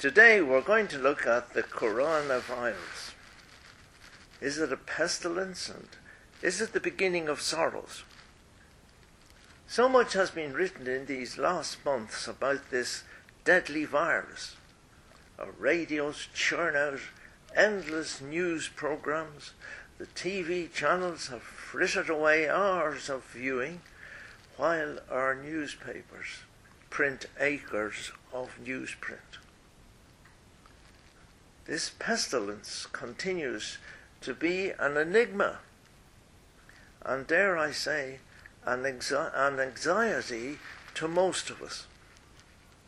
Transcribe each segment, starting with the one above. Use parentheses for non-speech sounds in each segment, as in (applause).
Today we're going to look at the coronavirus. Is it a pestilence and is it the beginning of sorrows? So much has been written in these last months about this deadly virus. Our radios churn out endless news programs. The TV channels have frittered away hours of viewing, while our newspapers print acres of newsprint. This pestilence continues to be an enigma, and dare I say, an, anxi- an anxiety to most of us.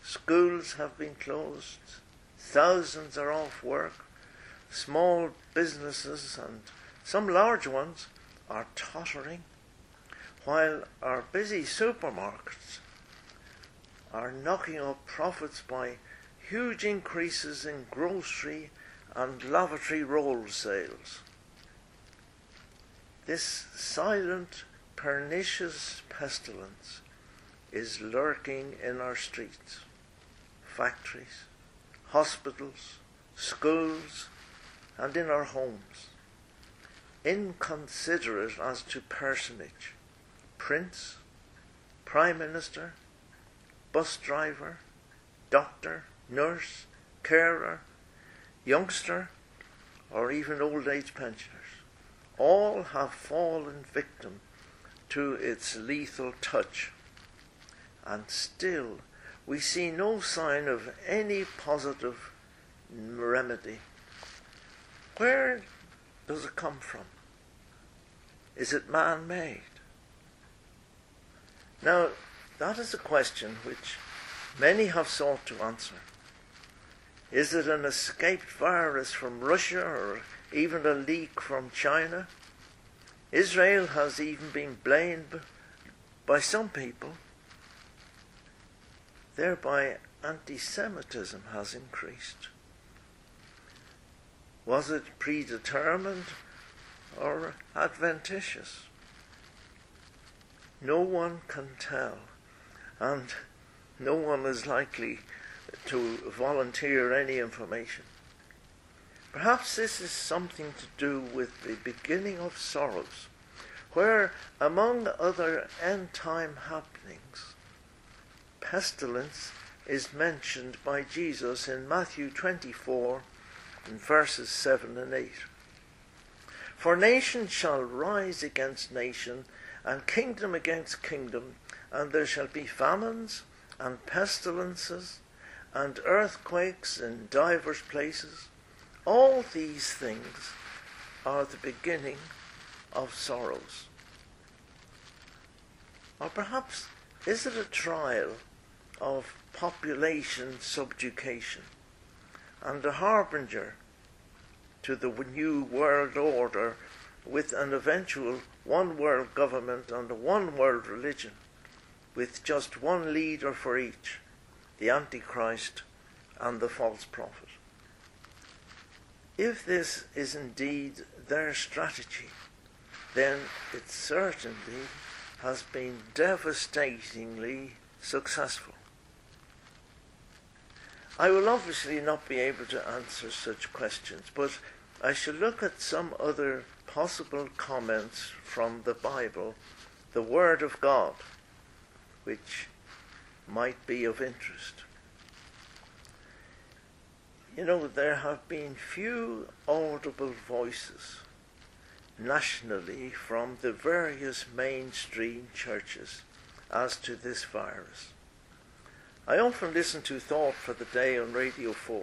Schools have been closed, thousands are off work, small businesses and some large ones are tottering, while our busy supermarkets are knocking up profits by huge increases in grocery and lavatory roll sales. This silent, pernicious pestilence is lurking in our streets, factories, hospitals, schools, and in our homes. Inconsiderate as to personage, prince, prime minister, bus driver, doctor, nurse, carer, youngster, or even old age pensioners, all have fallen victim to its lethal touch. And still, we see no sign of any positive remedy. Where does it come from? Is it man made? Now, that is a question which many have sought to answer. Is it an escaped virus from Russia or even a leak from China? Israel has even been blamed by some people. Thereby, anti Semitism has increased. Was it predetermined or adventitious? No one can tell, and no one is likely to volunteer any information. Perhaps this is something to do with the beginning of sorrows, where, among other end time happenings, pestilence is mentioned by Jesus in Matthew 24 in verses 7 and 8. For nation shall rise against nation, and kingdom against kingdom, and there shall be famines and pestilences and earthquakes in divers places. All these things are the beginning of sorrows. Or perhaps is it a trial of population subjugation and a harbinger to the new world order with an eventual one world government and a one world religion with just one leader for each the Antichrist, and the false prophet. If this is indeed their strategy, then it certainly has been devastatingly successful. I will obviously not be able to answer such questions, but I shall look at some other possible comments from the Bible, the Word of God, which might be of interest. You know, there have been few audible voices nationally from the various mainstream churches as to this virus. I often listen to Thought for the Day on Radio 4.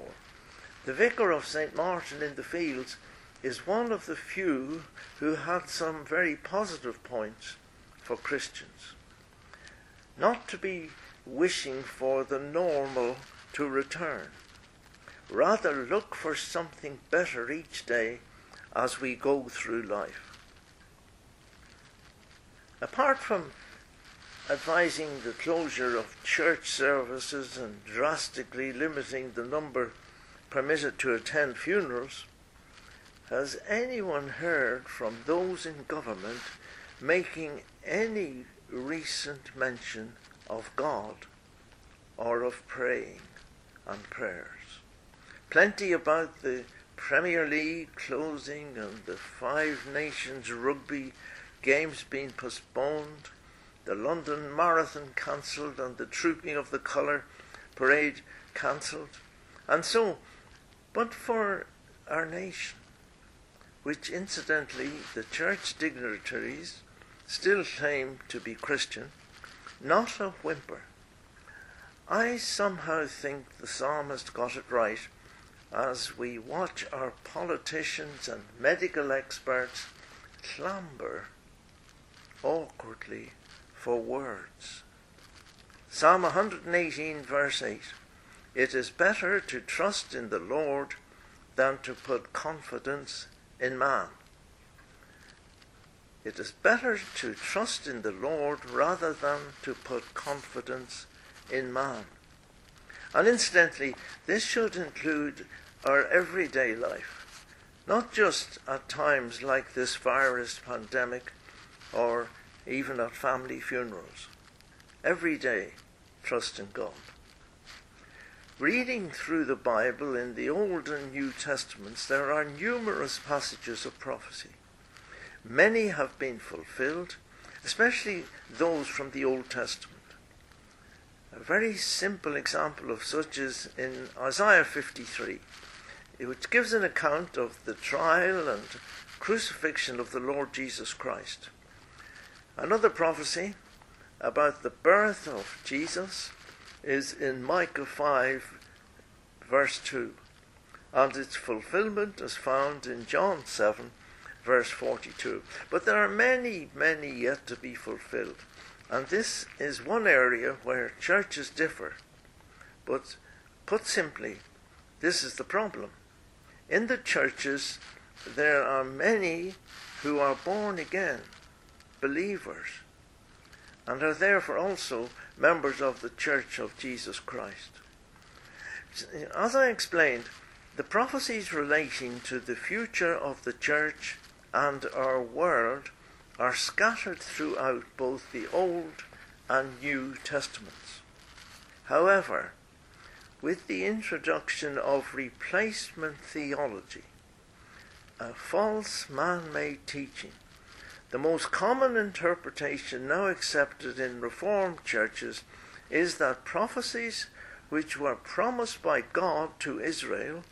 The vicar of St. Martin in the Fields is one of the few who had some very positive points for Christians. Not to be wishing for the normal to return. Rather look for something better each day as we go through life. Apart from advising the closure of church services and drastically limiting the number permitted to attend funerals, has anyone heard from those in government making any recent mention of God or of praying and prayers. plenty about the Premier League closing and the Five Nations rugby games being postponed, the London Marathon cancelled, and the Trooping of the Colour parade cancelled. And so, but for our nation, which incidentally the church dignitaries still claim to be Christian, not a whimper. I somehow think the psalmist got it right as we watch our politicians and medical experts clamber awkwardly for words. Psalm 118, verse 8 It is better to trust in the Lord than to put confidence in man. It is better to trust in the Lord rather than to put confidence in man. And incidentally, this should include our everyday life, not just at times like this virus pandemic or even at family funerals. Every day, trust in God. Reading through the Bible in the Old and New Testaments, there are numerous passages of prophecy. Many have been fulfilled, especially those from the Old Testament. A very simple example of such is in Isaiah 53, which gives an account of the trial and crucifixion of the Lord Jesus Christ. Another prophecy about the birth of Jesus is in Micah 5, verse 2, and its fulfillment is found in John 7, verse 42. But there are many, many yet to be fulfilled. And this is one area where churches differ. But put simply, this is the problem. In the churches, there are many who are born again, believers, and are therefore also members of the Church of Jesus Christ. As I explained, the prophecies relating to the future of the church and our world are scattered throughout both the Old and New Testaments. However, with the introduction of replacement theology, a false man made teaching, the most common interpretation now accepted in Reformed churches is that prophecies which were promised by God to Israel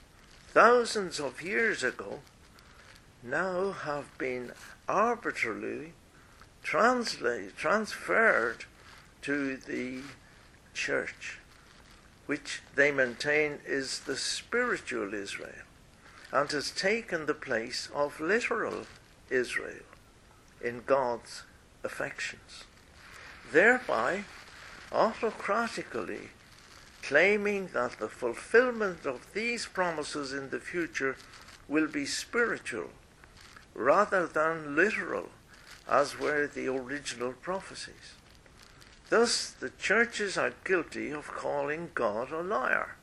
thousands of years ago now have been arbitrarily translate, transferred to the church, which they maintain is the spiritual Israel, and has taken the place of literal Israel in God's affections, thereby autocratically claiming that the fulfillment of these promises in the future will be spiritual rather than literal, as were the original prophecies. Thus, the churches are guilty of calling God a liar.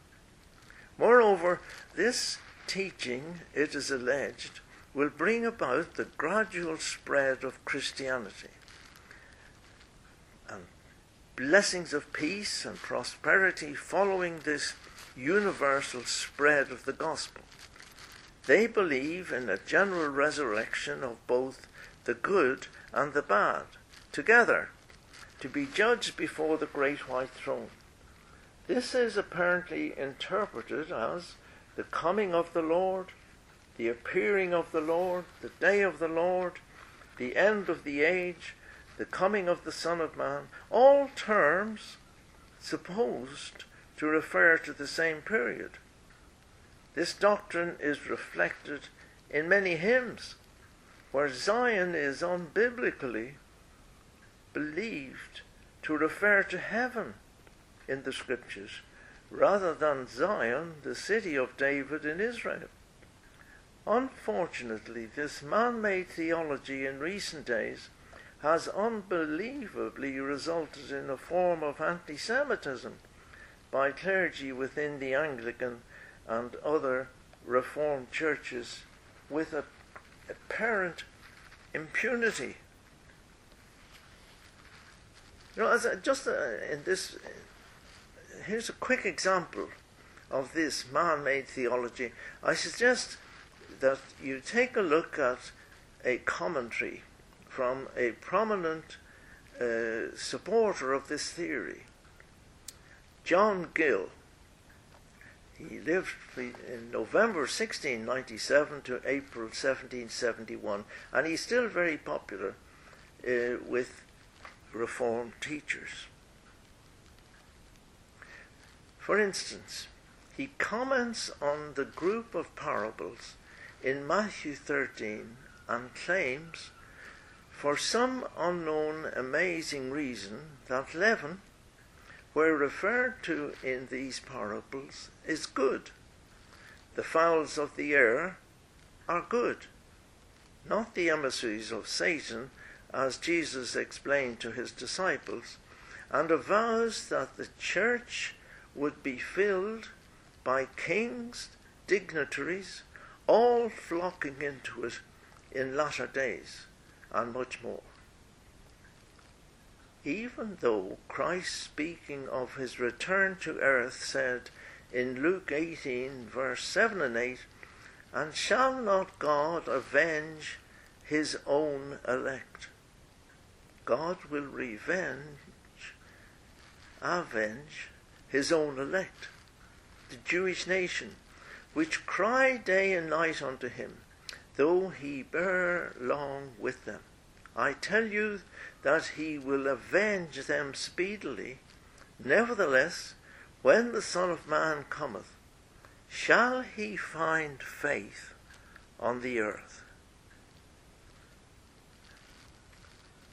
Moreover, this teaching, it is alleged, will bring about the gradual spread of Christianity. And blessings of peace and prosperity following this universal spread of the gospel. They believe in a general resurrection of both the good and the bad, together, to be judged before the great white throne. This is apparently interpreted as the coming of the Lord, the appearing of the Lord, the day of the Lord, the end of the age, the coming of the Son of Man, all terms supposed to refer to the same period. This doctrine is reflected in many hymns where Zion is unbiblically believed to refer to heaven in the scriptures rather than Zion, the city of David in Israel. Unfortunately, this man made theology in recent days has unbelievably resulted in a form of anti Semitism by clergy within the Anglican and other Reformed churches with a apparent impunity. You know, as a, just a, in this, here's a quick example of this man made theology, I suggest that you take a look at a commentary from a prominent uh, supporter of this theory, John Gill. He lived in November 1697 to April 1771, and he's still very popular uh, with Reformed teachers. For instance, he comments on the group of parables in Matthew 13 and claims, for some unknown amazing reason, that leaven, where referred to in these parables, is good. The fowls of the air are good, not the emissaries of Satan, as Jesus explained to his disciples, and avows that the church would be filled by kings, dignitaries, all flocking into it in latter days, and much more. Even though Christ, speaking of his return to earth, said in Luke 18, verse 7 and 8, And shall not God avenge his own elect? God will revenge, avenge his own elect, the Jewish nation, which cry day and night unto him, though he bear long with them. I tell you that he will avenge them speedily. Nevertheless, when the Son of Man cometh, shall he find faith on the earth?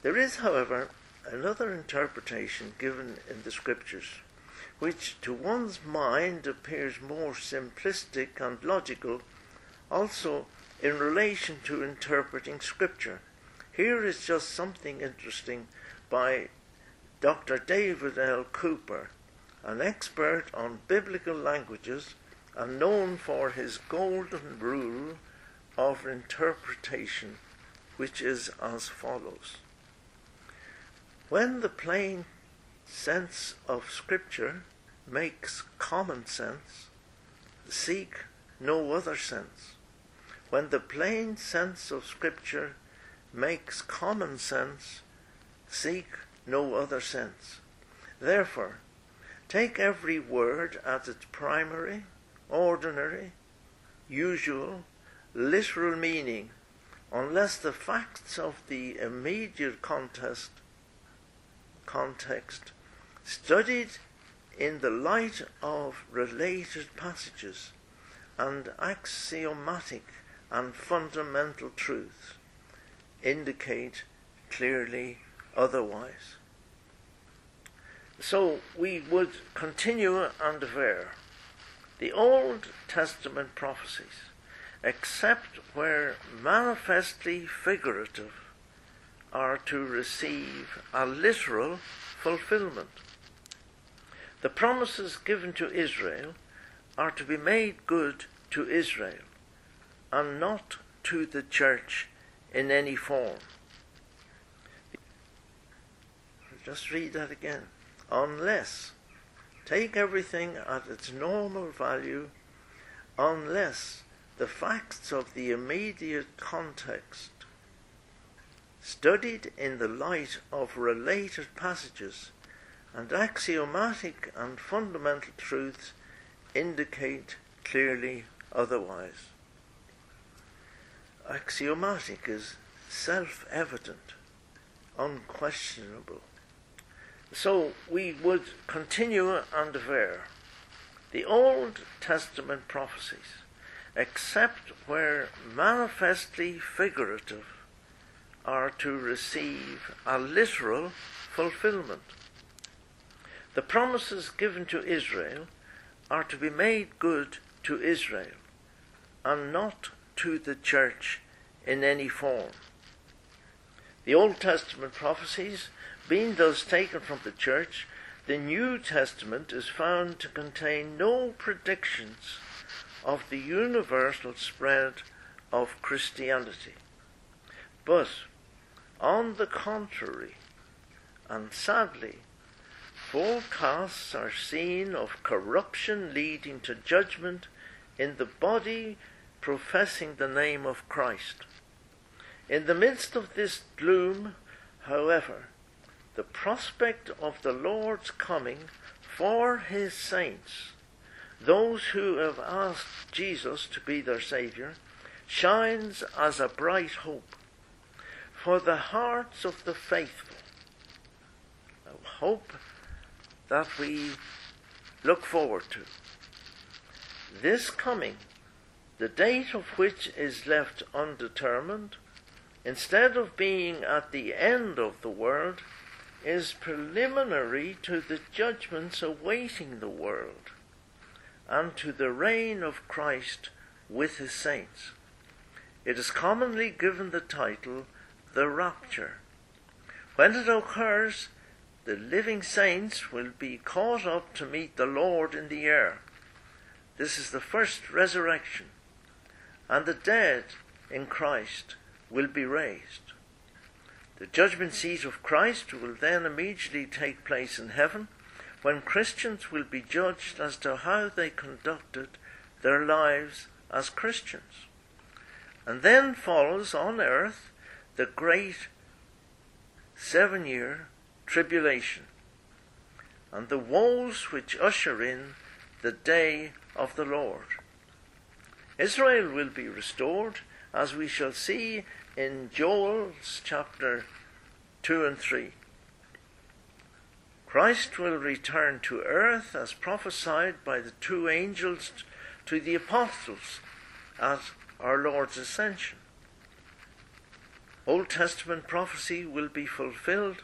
There is, however, another interpretation given in the Scriptures which to one's mind appears more simplistic and logical, also in relation to interpreting Scripture. Here is just something interesting by Dr. David L. Cooper, an expert on biblical languages and known for his golden rule of interpretation, which is as follows. When the plain sense of Scripture makes common sense, seek no other sense. When the plain sense of Scripture makes common sense, seek no other sense. Therefore, take every word as its primary, ordinary, usual, literal meaning, unless the facts of the immediate context, context studied in the light of related passages and axiomatic and fundamental truths indicate clearly otherwise. So we would continue and aver the Old Testament prophecies, except where manifestly figurative, are to receive a literal fulfillment. The promises given to Israel are to be made good to Israel and not to the church in any form. Just read that again. Unless, take everything at its normal value, unless the facts of the immediate context, studied in the light of related passages, and axiomatic and fundamental truths indicate clearly otherwise. Axiomatic is self evident, unquestionable. So we would continue and aver the Old Testament prophecies, except where manifestly figurative, are to receive a literal fulfillment. The promises given to Israel are to be made good to Israel and not to the church in any form. The Old Testament prophecies being thus taken from the church, the New Testament is found to contain no predictions of the universal spread of Christianity. But, on the contrary, and sadly, forecasts are seen of corruption leading to judgment in the body professing the name of Christ. In the midst of this gloom, however, the prospect of the Lord's coming for his saints, those who have asked Jesus to be their Saviour, shines as a bright hope for the hearts of the faithful. A hope that we look forward to. This coming, the date of which is left undetermined, instead of being at the end of the world, is preliminary to the judgments awaiting the world and to the reign of Christ with his saints. It is commonly given the title the rapture. When it occurs, the living saints will be caught up to meet the Lord in the air. This is the first resurrection, and the dead in Christ will be raised. The judgment seat of Christ will then immediately take place in heaven, when Christians will be judged as to how they conducted their lives as Christians. And then follows on earth the great seven year tribulation and the woes which usher in the day of the Lord. Israel will be restored, as we shall see in Joel's chapter 2 and 3. Christ will return to earth as prophesied by the two angels to the apostles at our Lord's ascension. Old Testament prophecy will be fulfilled.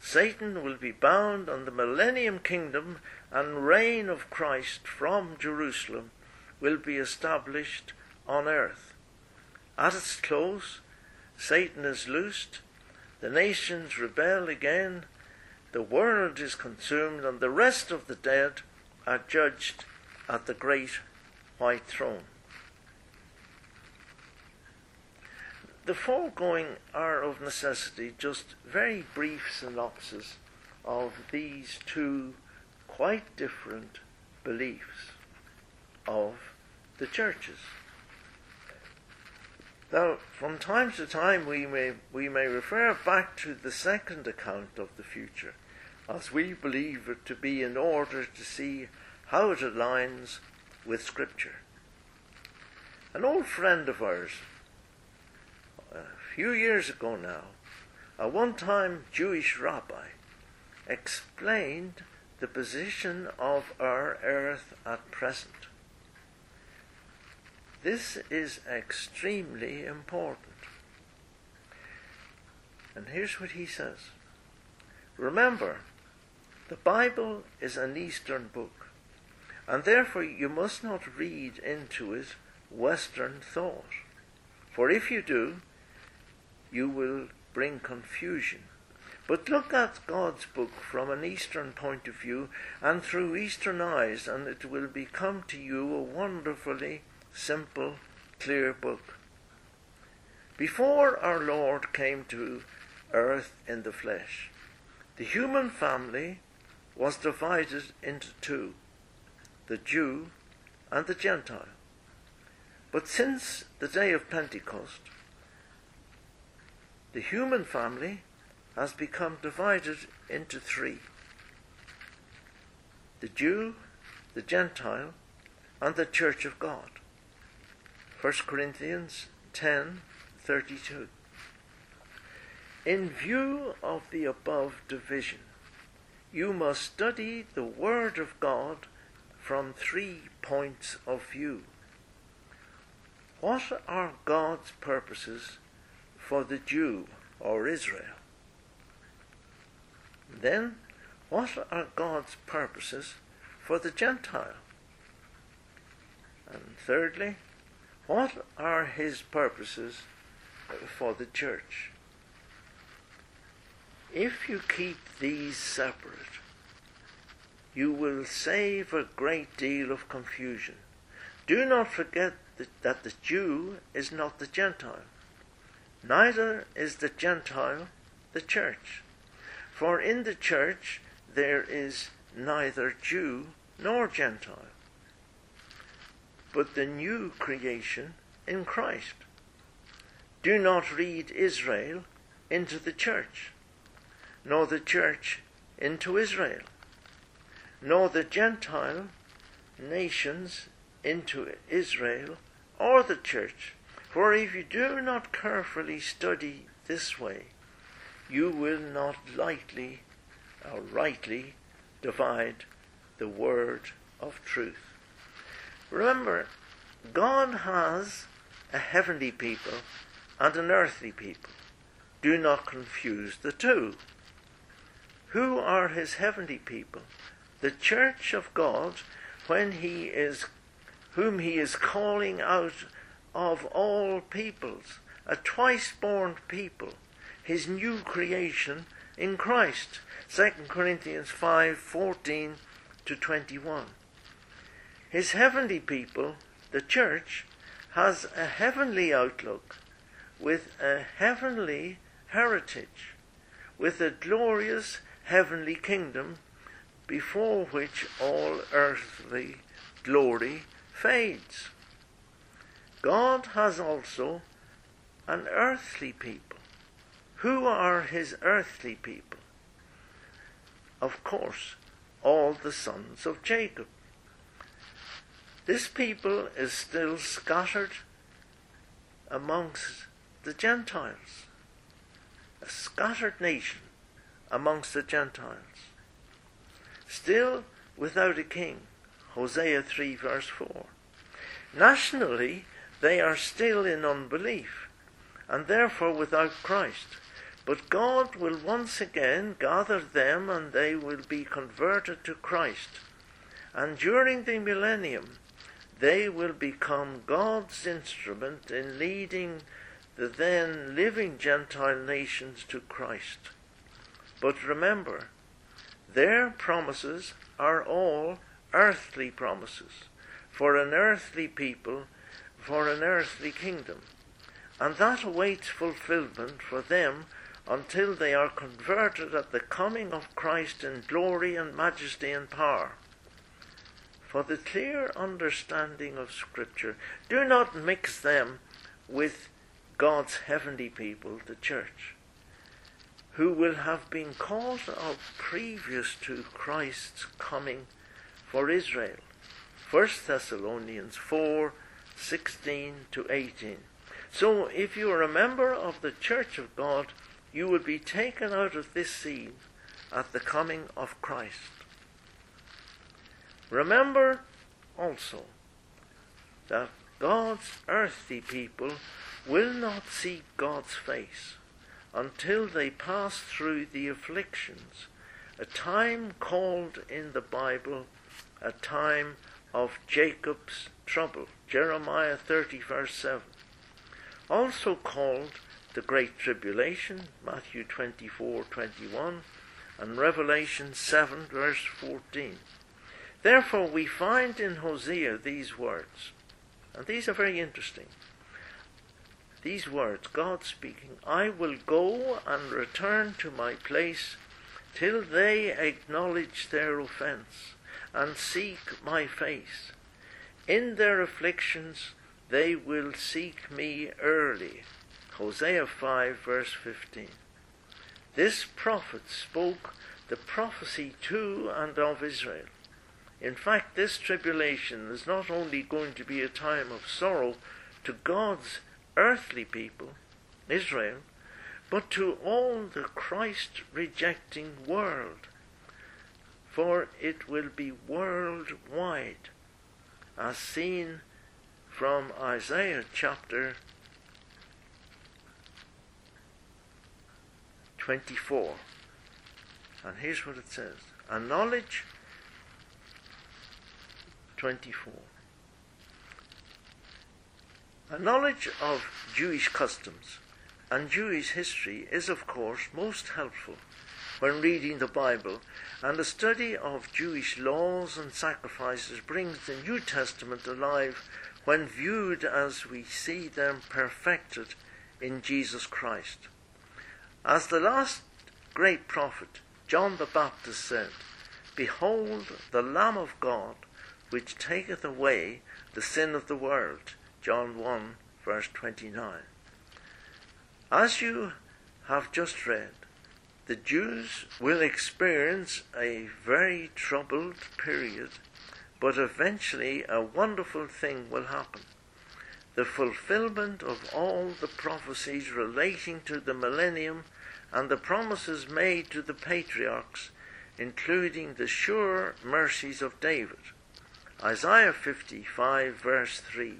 Satan will be bound, and the millennium kingdom and reign of Christ from Jerusalem will be established on earth. At its close, Satan is loosed, the nations rebel again, the world is consumed, and the rest of the dead are judged at the great white throne. The foregoing are of necessity just very brief synopses of these two quite different beliefs of the churches. Now, from time to time, we may, we may refer back to the second account of the future, as we believe it to be in order to see how it aligns with Scripture. An old friend of ours, a few years ago now, a one time Jewish rabbi, explained the position of our earth at present. This is extremely important. And here's what he says Remember, the Bible is an Eastern book, and therefore you must not read into it Western thought. For if you do, you will bring confusion. But look at God's book from an Eastern point of view and through Eastern eyes, and it will become to you a wonderfully simple, clear book. Before our Lord came to earth in the flesh, the human family was divided into two the Jew and the Gentile. But since the day of Pentecost, the human family has become divided into three the Jew, the Gentile, and the Church of God. 1 Corinthians 10:32. In view of the above division, you must study the Word of God from three points of view. What are God's purposes for the Jew or Israel? Then, what are God's purposes for the Gentile? And thirdly, what are his purposes for the church? If you keep these separate, you will save a great deal of confusion. Do not forget that the Jew is not the Gentile, neither is the Gentile the church. For in the church there is neither Jew nor Gentile, but the new creation in Christ. Do not read Israel into the church, nor the church into Israel, nor the Gentile nations into Israel or the church. For if you do not carefully study this way, you will not lightly or rightly divide the word of truth. Remember, God has a heavenly people and an earthly people. Do not confuse the two. Who are his heavenly people? The church of God, when he is, whom he is calling out of all peoples, a twice born people, his new creation in Christ. 2 Corinthians 5:14 to 21. His heavenly people, the church, has a heavenly outlook with a heavenly heritage, with a glorious heavenly kingdom before which all earthly glory fades. God has also an earthly people. Who are his earthly people? Of course, all the sons of Jacob. This people is still scattered amongst the Gentiles, a scattered nation amongst the Gentiles, still without a king. Hosea 3 verse 4. Nationally, they are still in unbelief and therefore without Christ. But God will once again gather them and they will be converted to Christ. And during the millennium, they will become God's instrument in leading the then living Gentile nations to Christ. But remember, their promises are all earthly promises for an earthly people, for an earthly kingdom. And that awaits fulfillment for them until they are converted at the coming of Christ in glory and majesty and power. For the clear understanding of Scripture, do not mix them with God's heavenly people, the church, who will have been called out previous to Christ's coming for Israel. 1 Thessalonians 4 16 to 18. So, if you are a member of the church of God, you will be taken out of this scene at the coming of Christ. Remember also that God's earthly people will not see God's face until they pass through the afflictions, a time called in the Bible a time of Jacob's trouble. Jeremiah 30, verse 7. Also called the Great Tribulation, Matthew 24, 21, and Revelation 7, verse 14. Therefore, we find in Hosea these words, and these are very interesting these words, God speaking, I will go and return to my place till they acknowledge their offence and seek my face. In their afflictions they will seek me early. Hosea 5 verse 15. This prophet spoke the prophecy to and of Israel. In fact, this tribulation is not only going to be a time of sorrow to God's earthly people, Israel, but to all the Christ rejecting world. For it will be worldwide, as seen from Isaiah chapter 24. And here's what it says A knowledge 24. A knowledge of Jewish customs and Jewish history is, of course, most helpful when reading the Bible, and a study of Jewish laws and sacrifices brings the New Testament alive when viewed as we see them perfected in Jesus Christ. As the last great prophet, John the Baptist said, Behold the Lamb of God, which taketh away the sin of the world. John 1, verse 29. As you have just read, the Jews will experience a very troubled period, but eventually a wonderful thing will happen. The fulfillment of all the prophecies relating to the millennium and the promises made to the patriarchs, including the sure mercies of David. Isaiah 55, verse 3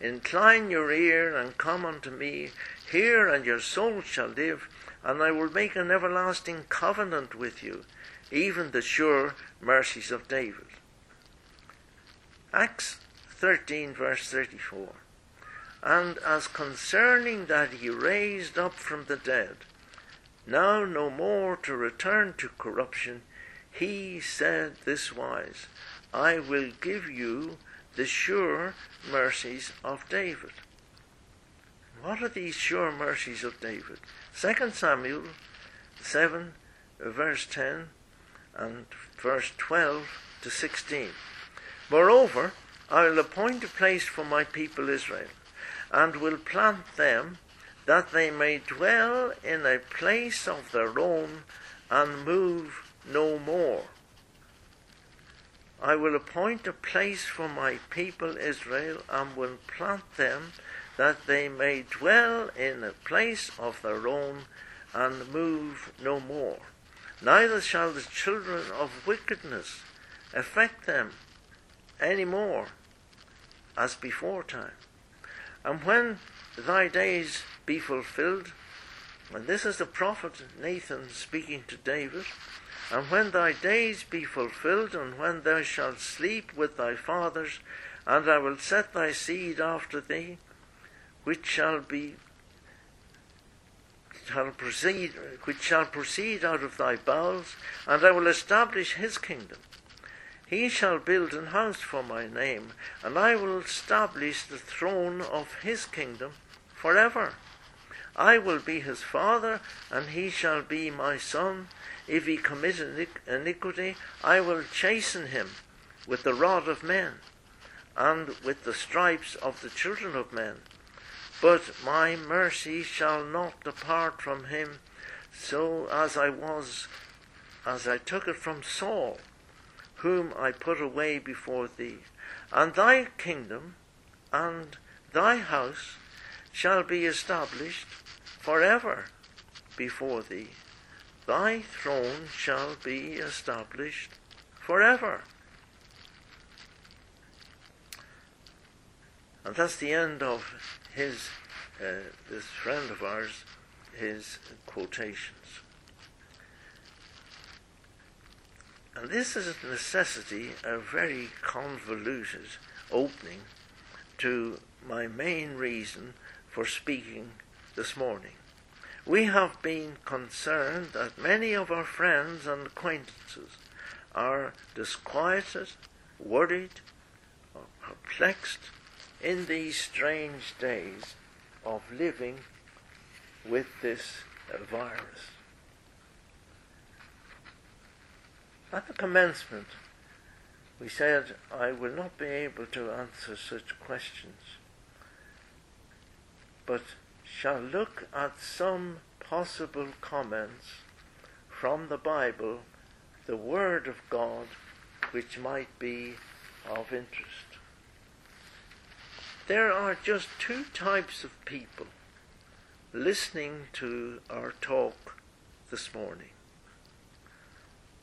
Incline your ear and come unto me, hear, and your soul shall live, and I will make an everlasting covenant with you, even the sure mercies of David. Acts 13, verse 34 And as concerning that he raised up from the dead, now no more to return to corruption, he said this wise, I will give you the sure mercies of David. What are these sure mercies of David? 2 Samuel 7, verse 10 and verse 12 to 16. Moreover, I will appoint a place for my people Israel, and will plant them that they may dwell in a place of their own and move no more. I will appoint a place for my people Israel and will plant them that they may dwell in a place of their own and move no more. Neither shall the children of wickedness affect them any more as before time. And when thy days be fulfilled. And this is the prophet Nathan speaking to David. And when thy days be fulfilled, and when thou shalt sleep with thy fathers, and I will set thy seed after thee, which shall be shall proceed which shall proceed out of thy bowels, and I will establish his kingdom. He shall build an house for my name, and I will establish the throne of his kingdom forever. I will be his father, and he shall be my son. If he commit iniquity, I will chasten him with the rod of men, and with the stripes of the children of men. But my mercy shall not depart from him, so as I was, as I took it from Saul, whom I put away before thee. And thy kingdom and thy house shall be established forever before thee. Thy throne shall be established forever. And that's the end of his, uh, this friend of ours, his quotations. And this is a necessity, a very convoluted opening to my main reason for speaking this morning. We have been concerned that many of our friends and acquaintances are disquieted, worried, or perplexed in these strange days of living with this virus. At the commencement, we said, I will not be able to answer such questions but shall look at some possible comments from the Bible, the Word of God, which might be of interest. There are just two types of people listening to our talk this morning.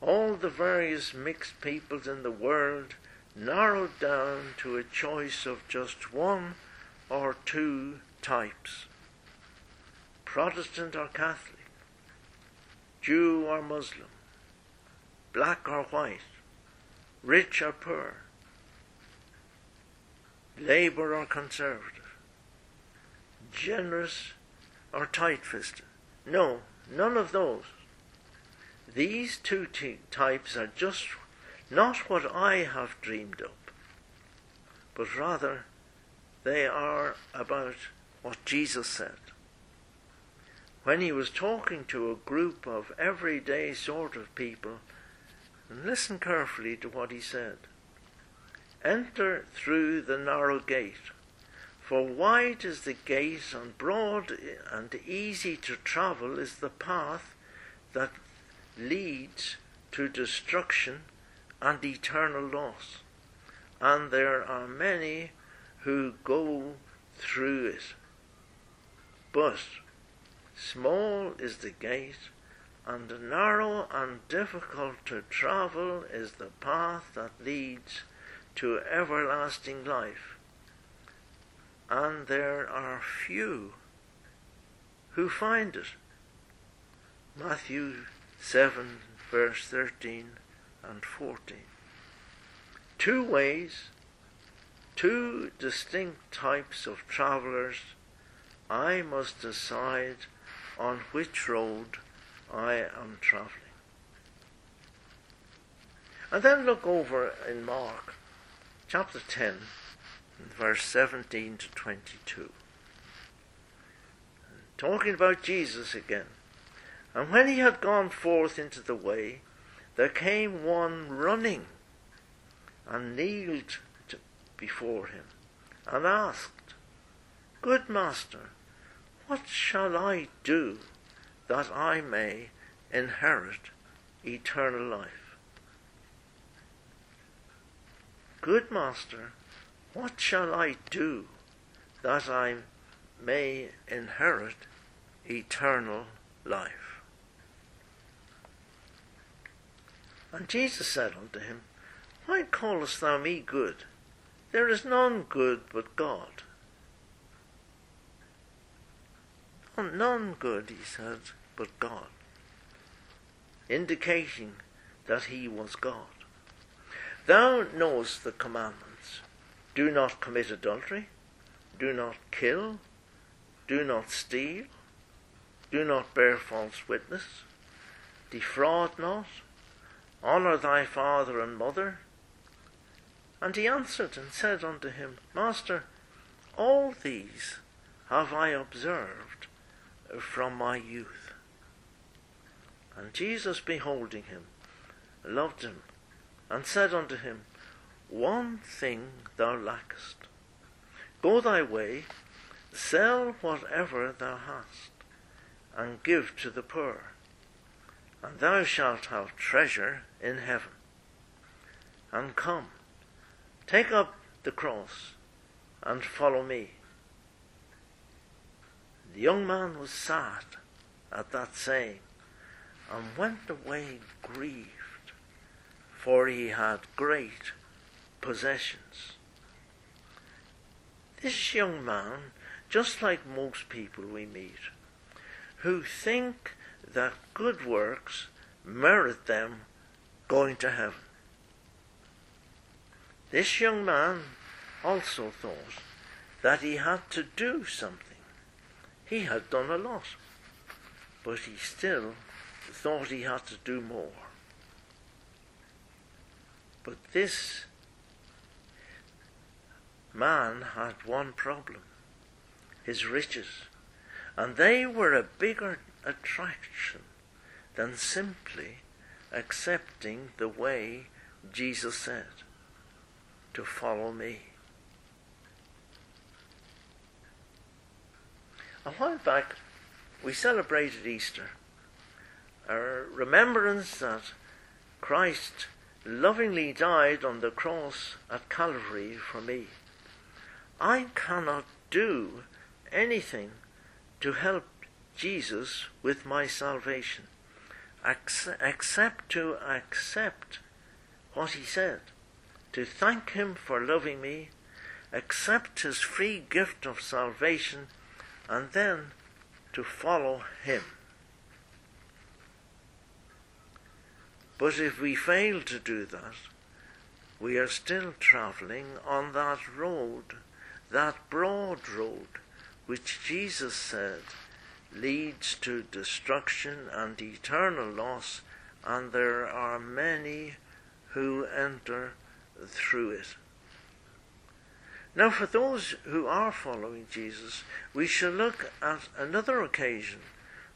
All the various mixed peoples in the world narrowed down to a choice of just one or two types Protestant or Catholic, Jew or Muslim, black or white, rich or poor, Labour or Conservative, generous or tight fisted. No, none of those. These two t- types are just not what I have dreamed up, but rather they are about what Jesus said. When he was talking to a group of everyday sort of people, and listen carefully to what he said. Enter through the narrow gate, for wide is the gate, and broad and easy to travel is the path that leads to destruction and eternal loss. And there are many who go through it. But small is the gate, and narrow and difficult to travel is the path that leads to everlasting life. And there are few who find it. Matthew 7, verse 13 and 14. Two ways, two distinct types of travellers. I must decide on which road I am travelling. And then look over in Mark chapter 10, verse 17 to 22. Talking about Jesus again. And when he had gone forth into the way, there came one running and kneeled before him and asked, Good master, what shall I do that I may inherit eternal life? Good master, what shall I do that I may inherit eternal life? And Jesus said unto him, Why callest thou me good? There is none good but God. None good, he said, but God, indicating that he was God. Thou knowest the commandments. Do not commit adultery, do not kill, do not steal, do not bear false witness, defraud not. Honour thy father and mother. And he answered and said unto him, Master, all these have I observed from my youth. And Jesus, beholding him, loved him, and said unto him, One thing thou lackest. Go thy way, sell whatever thou hast, and give to the poor and thou shalt have treasure in heaven. And come, take up the cross, and follow me. The young man was sad at that saying, and went away grieved, for he had great possessions. This young man, just like most people we meet, who think that good works merit them going to heaven. This young man also thought that he had to do something. He had done a lot, but he still thought he had to do more. But this man had one problem his riches. And they were a bigger attraction than simply accepting the way Jesus said to follow me. A while back, we celebrated Easter, a remembrance that Christ lovingly died on the cross at Calvary for me. I cannot do anything to help Jesus with my salvation. except to accept what he said, to thank him for loving me, accept his free gift of salvation, and then to follow him. But if we fail to do that, we are still travelling on that road, that broad road, which Jesus said leads to destruction and eternal loss, and there are many who enter through it. Now, for those who are following Jesus, we shall look at another occasion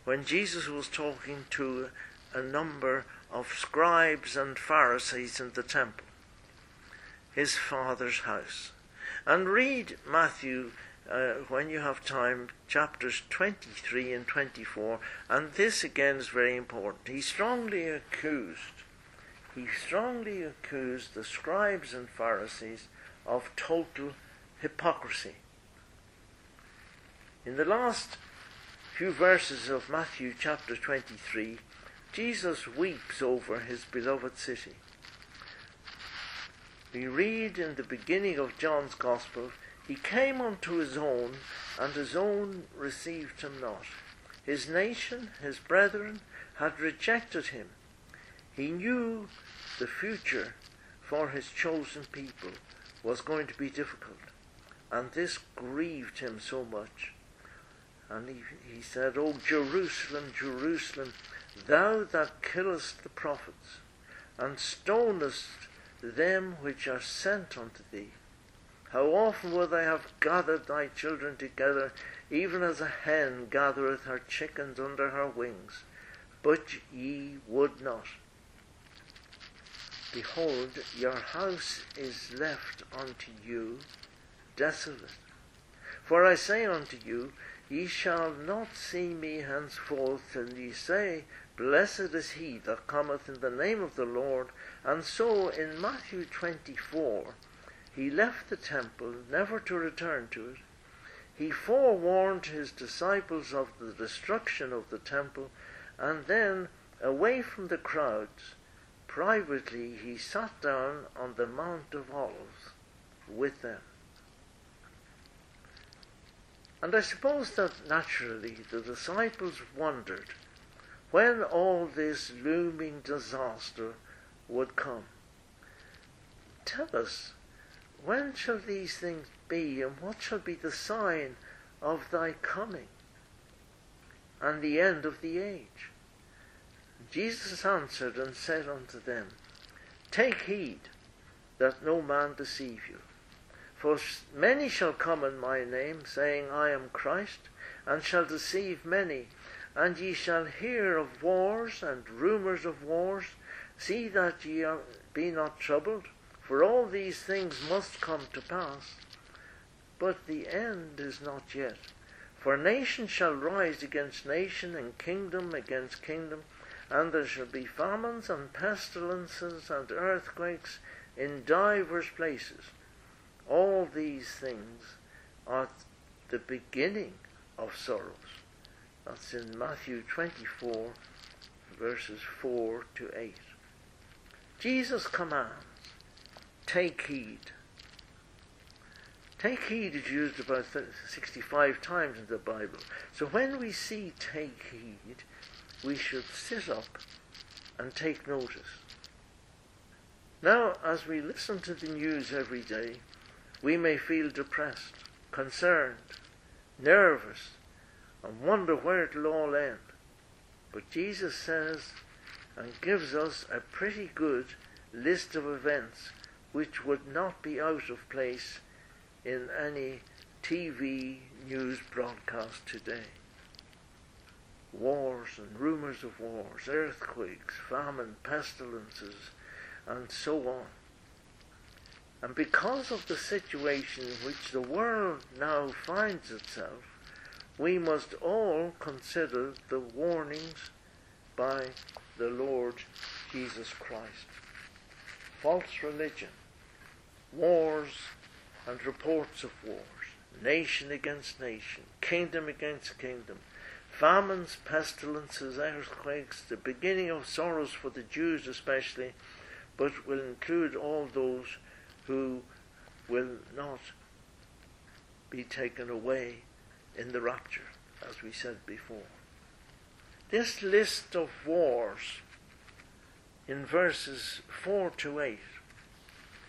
when Jesus was talking to a number of scribes and Pharisees in the temple, his father's house. And read Matthew uh, when you have time, chapters 23 and 24, and this again is very important. He strongly accused, he strongly accused the scribes and Pharisees of total hypocrisy. In the last few verses of Matthew chapter 23, Jesus weeps over his beloved city. We read in the beginning of John's Gospel he came unto his own, and his own received him not. His nation, his brethren, had rejected him. He knew the future for his chosen people was going to be difficult, and this grieved him so much. And he, he said, O Jerusalem, Jerusalem, thou that killest the prophets, and stonest them which are sent unto thee. How often would I have gathered thy children together, even as a hen gathereth her chickens under her wings, but ye would not. Behold, your house is left unto you desolate. For I say unto you, ye shall not see me henceforth till ye say, Blessed is he that cometh in the name of the Lord. And so in Matthew 24, he left the temple never to return to it. He forewarned his disciples of the destruction of the temple, and then, away from the crowds, privately he sat down on the Mount of Olives with them. And I suppose that naturally the disciples wondered when all this looming disaster would come. Tell us, when shall these things be, and what shall be the sign of thy coming and the end of the age? Jesus answered and said unto them, Take heed that no man deceive you. For many shall come in my name, saying, I am Christ, and shall deceive many. And ye shall hear of wars and rumours of wars. See that ye be not troubled, for all these things must come to pass, but the end is not yet. For nation shall rise against nation, and kingdom against kingdom, and there shall be famines and pestilences and earthquakes in divers places. All these things are the beginning of sorrows. That's in Matthew 24, verses 4 to 8. Jesus commands take heed. Take heed is used about 65 times in the Bible. So when we see take heed, we should sit up and take notice. Now, as we listen to the news every day, we may feel depressed, concerned, nervous, and wonder where it'll all end. But Jesus says and gives us a pretty good list of events which would not be out of place in any TV news broadcast today. Wars and rumours of wars, earthquakes, famine, pestilences, and so on. And because of the situation in which the world now finds itself, we must all consider the warnings by the Lord Jesus Christ. False religion wars and reports of wars, nation against nation, kingdom against kingdom, famines, pestilences, earthquakes, the beginning of sorrows for the Jews especially, but will include all those who will not be taken away in the rapture, as we said before. This list of wars in verses 4 to 8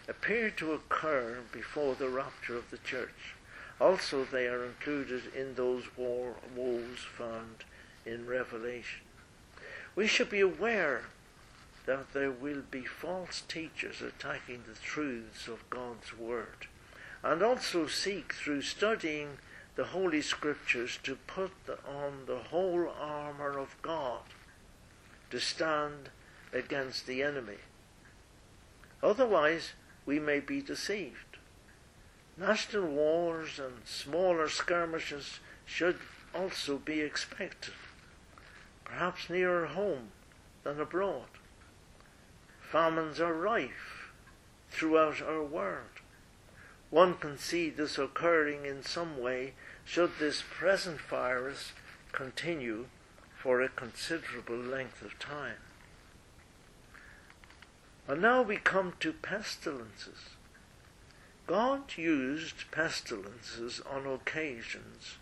appear to occur before the rapture of the church. Also, they are included in those war, woes found in Revelation. We should be aware that there will be false teachers attacking the truths of God's Word, and also seek through studying the Holy Scriptures to put on the whole armour of God to stand against the enemy. Otherwise, we may be deceived. National wars and smaller skirmishes should also be expected, perhaps nearer home than abroad. Famines are rife throughout our world. One can see this occurring in some way should this present virus continue for a considerable length of time. And now we come to pestilences. God used pestilences on occasions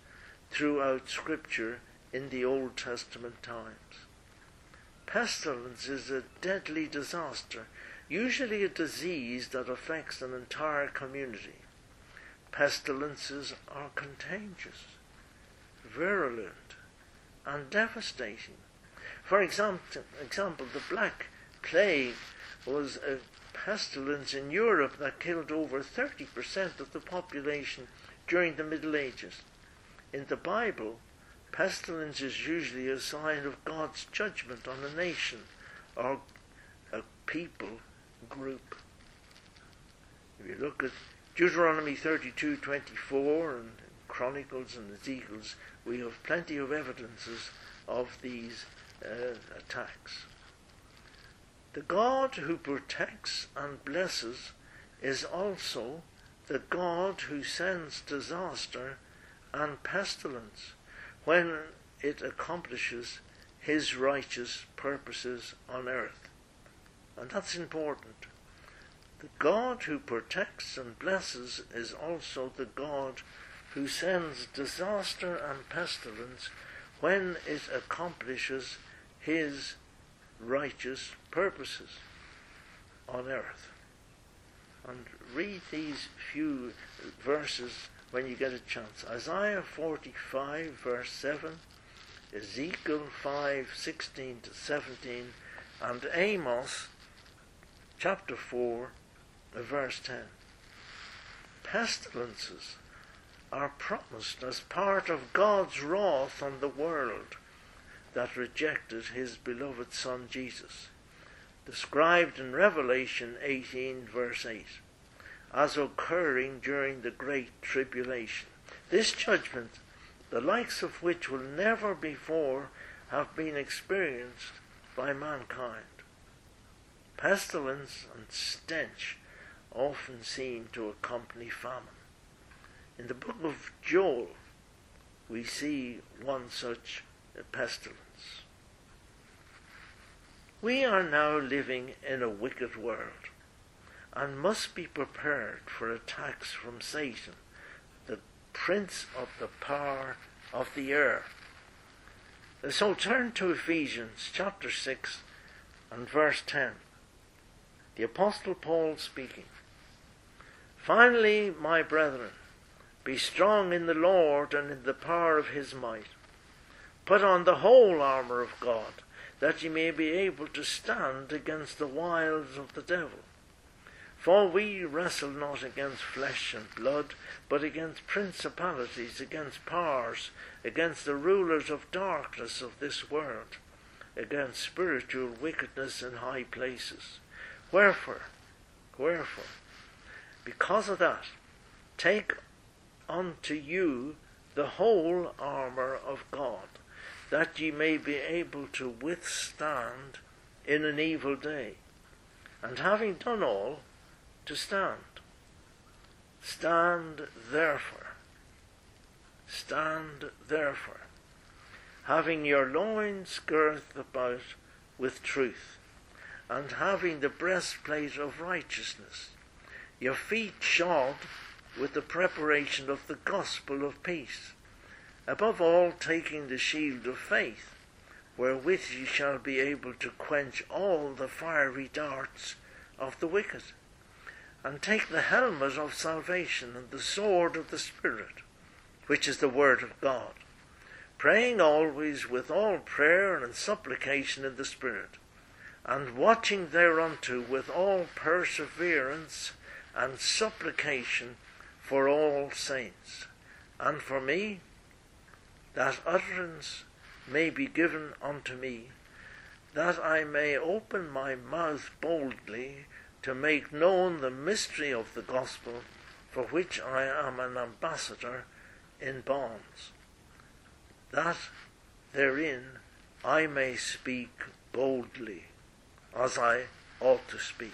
throughout Scripture in the Old Testament times. Pestilence is a deadly disaster, usually a disease that affects an entire community. Pestilences are contagious, virulent, and devastating. For example, example the Black Plague was a pestilence in Europe that killed over 30% of the population during the Middle Ages. In the Bible, pestilence is usually a sign of God's judgment on a nation or a people group. If you look at Deuteronomy 32:24 and Chronicles and Ezekiel's, we have plenty of evidences of these uh, attacks. The God who protects and blesses is also the God who sends disaster and pestilence when it accomplishes his righteous purposes on earth. And that's important. The God who protects and blesses is also the God who sends disaster and pestilence when it accomplishes his righteous purposes on earth. And read these few verses when you get a chance. Isaiah 45, verse 7, Ezekiel 5, 16 to 17, and Amos chapter 4, verse 10. Pestilences are promised as part of God's wrath on the world that rejected his beloved Son Jesus, described in Revelation 18, verse 8, as occurring during the Great Tribulation. This judgment, the likes of which will never before have been experienced by mankind. Pestilence and stench often seem to accompany famine. In the book of Joel, we see one such pestilence. We are now living in a wicked world and must be prepared for attacks from Satan, the prince of the power of the air. So turn to Ephesians chapter 6 and verse 10. The Apostle Paul speaking. Finally, my brethren, be strong in the Lord and in the power of his might. Put on the whole armour of God, that ye may be able to stand against the wiles of the devil. For we wrestle not against flesh and blood, but against principalities, against powers, against the rulers of darkness of this world, against spiritual wickedness in high places. Wherefore, wherefore, because of that, take unto you the whole armour of God, that ye may be able to withstand in an evil day, and having done all, to stand. Stand therefore, stand therefore, having your loins girt about with truth, and having the breastplate of righteousness your feet shod with the preparation of the gospel of peace. Above all, taking the shield of faith, wherewith ye shall be able to quench all the fiery darts of the wicked. And take the helmet of salvation and the sword of the Spirit, which is the word of God, praying always with all prayer and supplication in the Spirit, and watching thereunto with all perseverance and supplication for all saints, and for me, that utterance may be given unto me, that I may open my mouth boldly to make known the mystery of the gospel, for which I am an ambassador in bonds, that therein I may speak boldly as I ought to speak.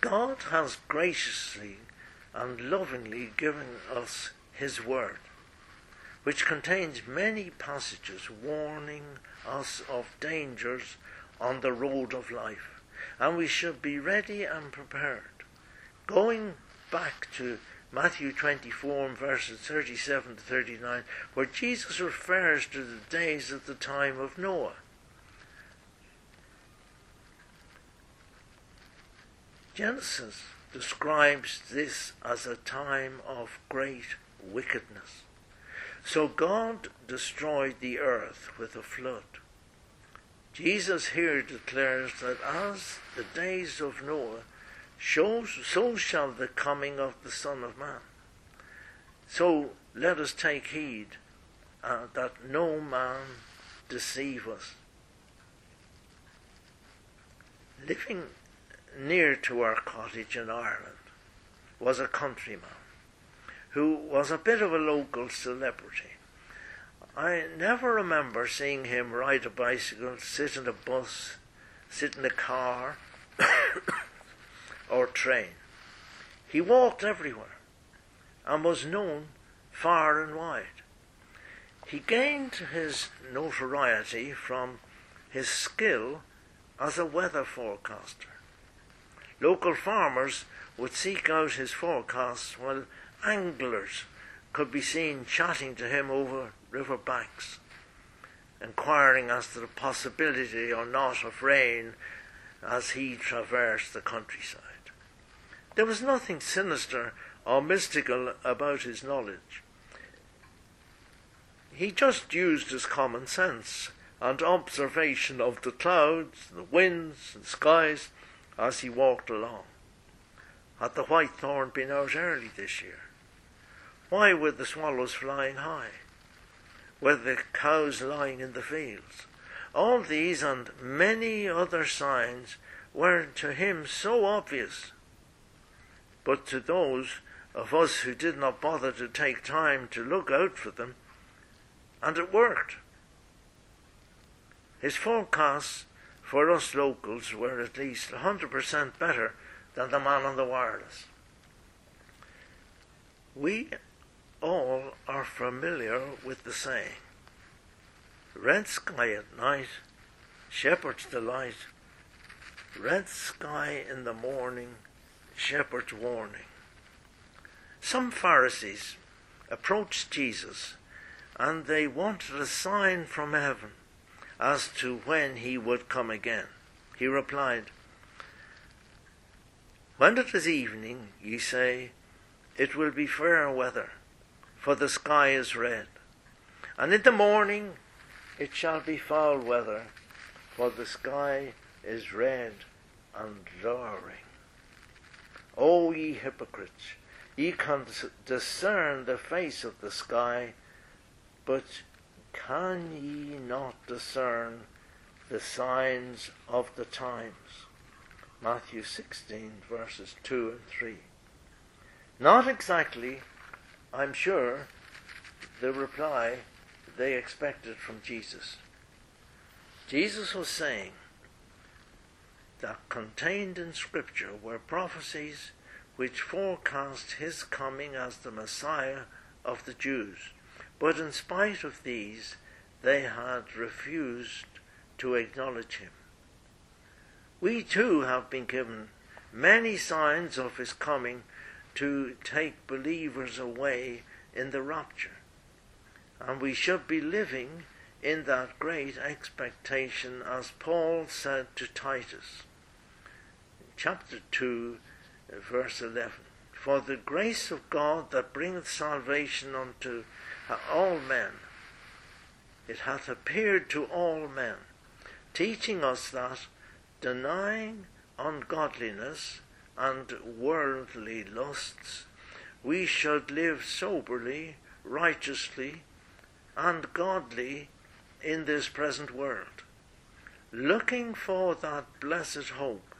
God has graciously and lovingly given us His Word, which contains many passages warning us of dangers on the road of life, and we should be ready and prepared. Going back to Matthew 24 verses 37 to 39, where Jesus refers to the days at the time of Noah. Genesis describes this as a time of great wickedness. So God destroyed the earth with a flood. Jesus here declares that as the days of Noah, so shall the coming of the Son of Man. So let us take heed uh, that no man deceive us. Living near to our cottage in Ireland was a countryman who was a bit of a local celebrity. I never remember seeing him ride a bicycle, sit in a bus, sit in a car, (coughs) or train. He walked everywhere and was known far and wide. He gained his notoriety from his skill as a weather forecaster. Local farmers would seek out his forecasts while anglers could be seen chatting to him over river banks, inquiring as to the possibility or not of rain as he traversed the countryside. There was nothing sinister or mystical about his knowledge. He just used his common sense and observation of the clouds, the winds, and skies as he walked along. Had the whitethorn been out early this year? Why were the swallows flying high? Were the cows lying in the fields? All these and many other signs were to him so obvious. But to those of us who did not bother to take time to look out for them, and it worked. His forecasts for us locals were at least 100% better than the man on the wireless. We all are familiar with the saying red sky at night, shepherd's delight, red sky in the morning, shepherd's warning. Some Pharisees approached Jesus and they wanted a sign from heaven as to when he would come again. He replied, When it is evening, ye say, It will be fair weather, for the sky is red. And in the morning it shall be foul weather, for the sky is red and lowering. O ye hypocrites, ye can discern the face of the sky, but can ye not discern the signs of the times? Matthew 16, verses 2 and 3. Not exactly, I'm sure, the reply they expected from Jesus. Jesus was saying that contained in Scripture were prophecies which forecast his coming as the Messiah of the Jews. But in spite of these, they had refused to acknowledge him. We too have been given many signs of his coming to take believers away in the rapture. And we should be living in that great expectation as Paul said to Titus. Chapter 2, verse 11. For the grace of God that bringeth salvation unto all men. It hath appeared to all men, teaching us that, denying ungodliness and worldly lusts, we should live soberly, righteously, and godly in this present world, looking for that blessed hope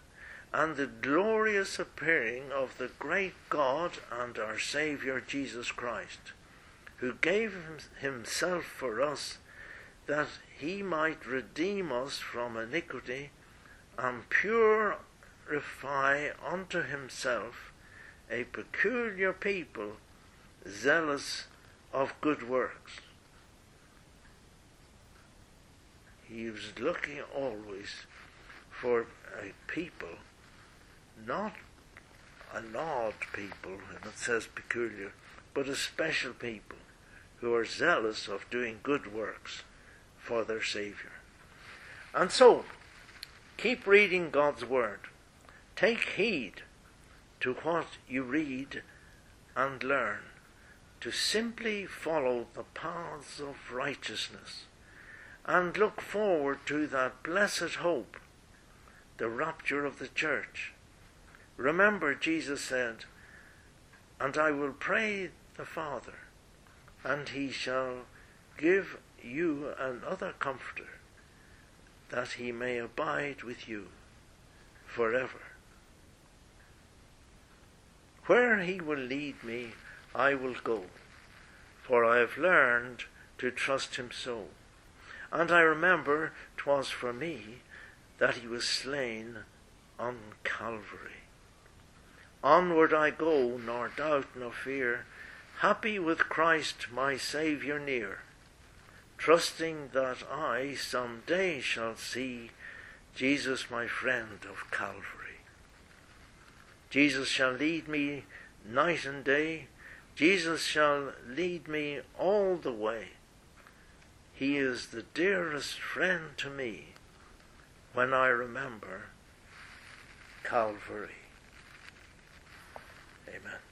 and the glorious appearing of the great God and our Saviour Jesus Christ, who gave himself for us that he might redeem us from iniquity and purify unto himself a peculiar people zealous of good works. He was looking always for a people, not an odd people, and it says peculiar, but a special people who are zealous of doing good works for their Saviour. And so, keep reading God's Word. Take heed to what you read and learn, to simply follow the paths of righteousness, and look forward to that blessed hope, the rapture of the church. Remember, Jesus said, And I will pray the Father, and he shall give you another comforter, that he may abide with you forever. Where he will lead me, I will go, for I have learned to trust him so. And I remember 'twas for me that he was slain on Calvary. Onward I go, nor doubt nor fear, happy with Christ my Saviour near trusting that I some day shall see Jesus, my friend of Calvary. Jesus shall lead me night and day. Jesus shall lead me all the way. He is the dearest friend to me when I remember Calvary. Amen.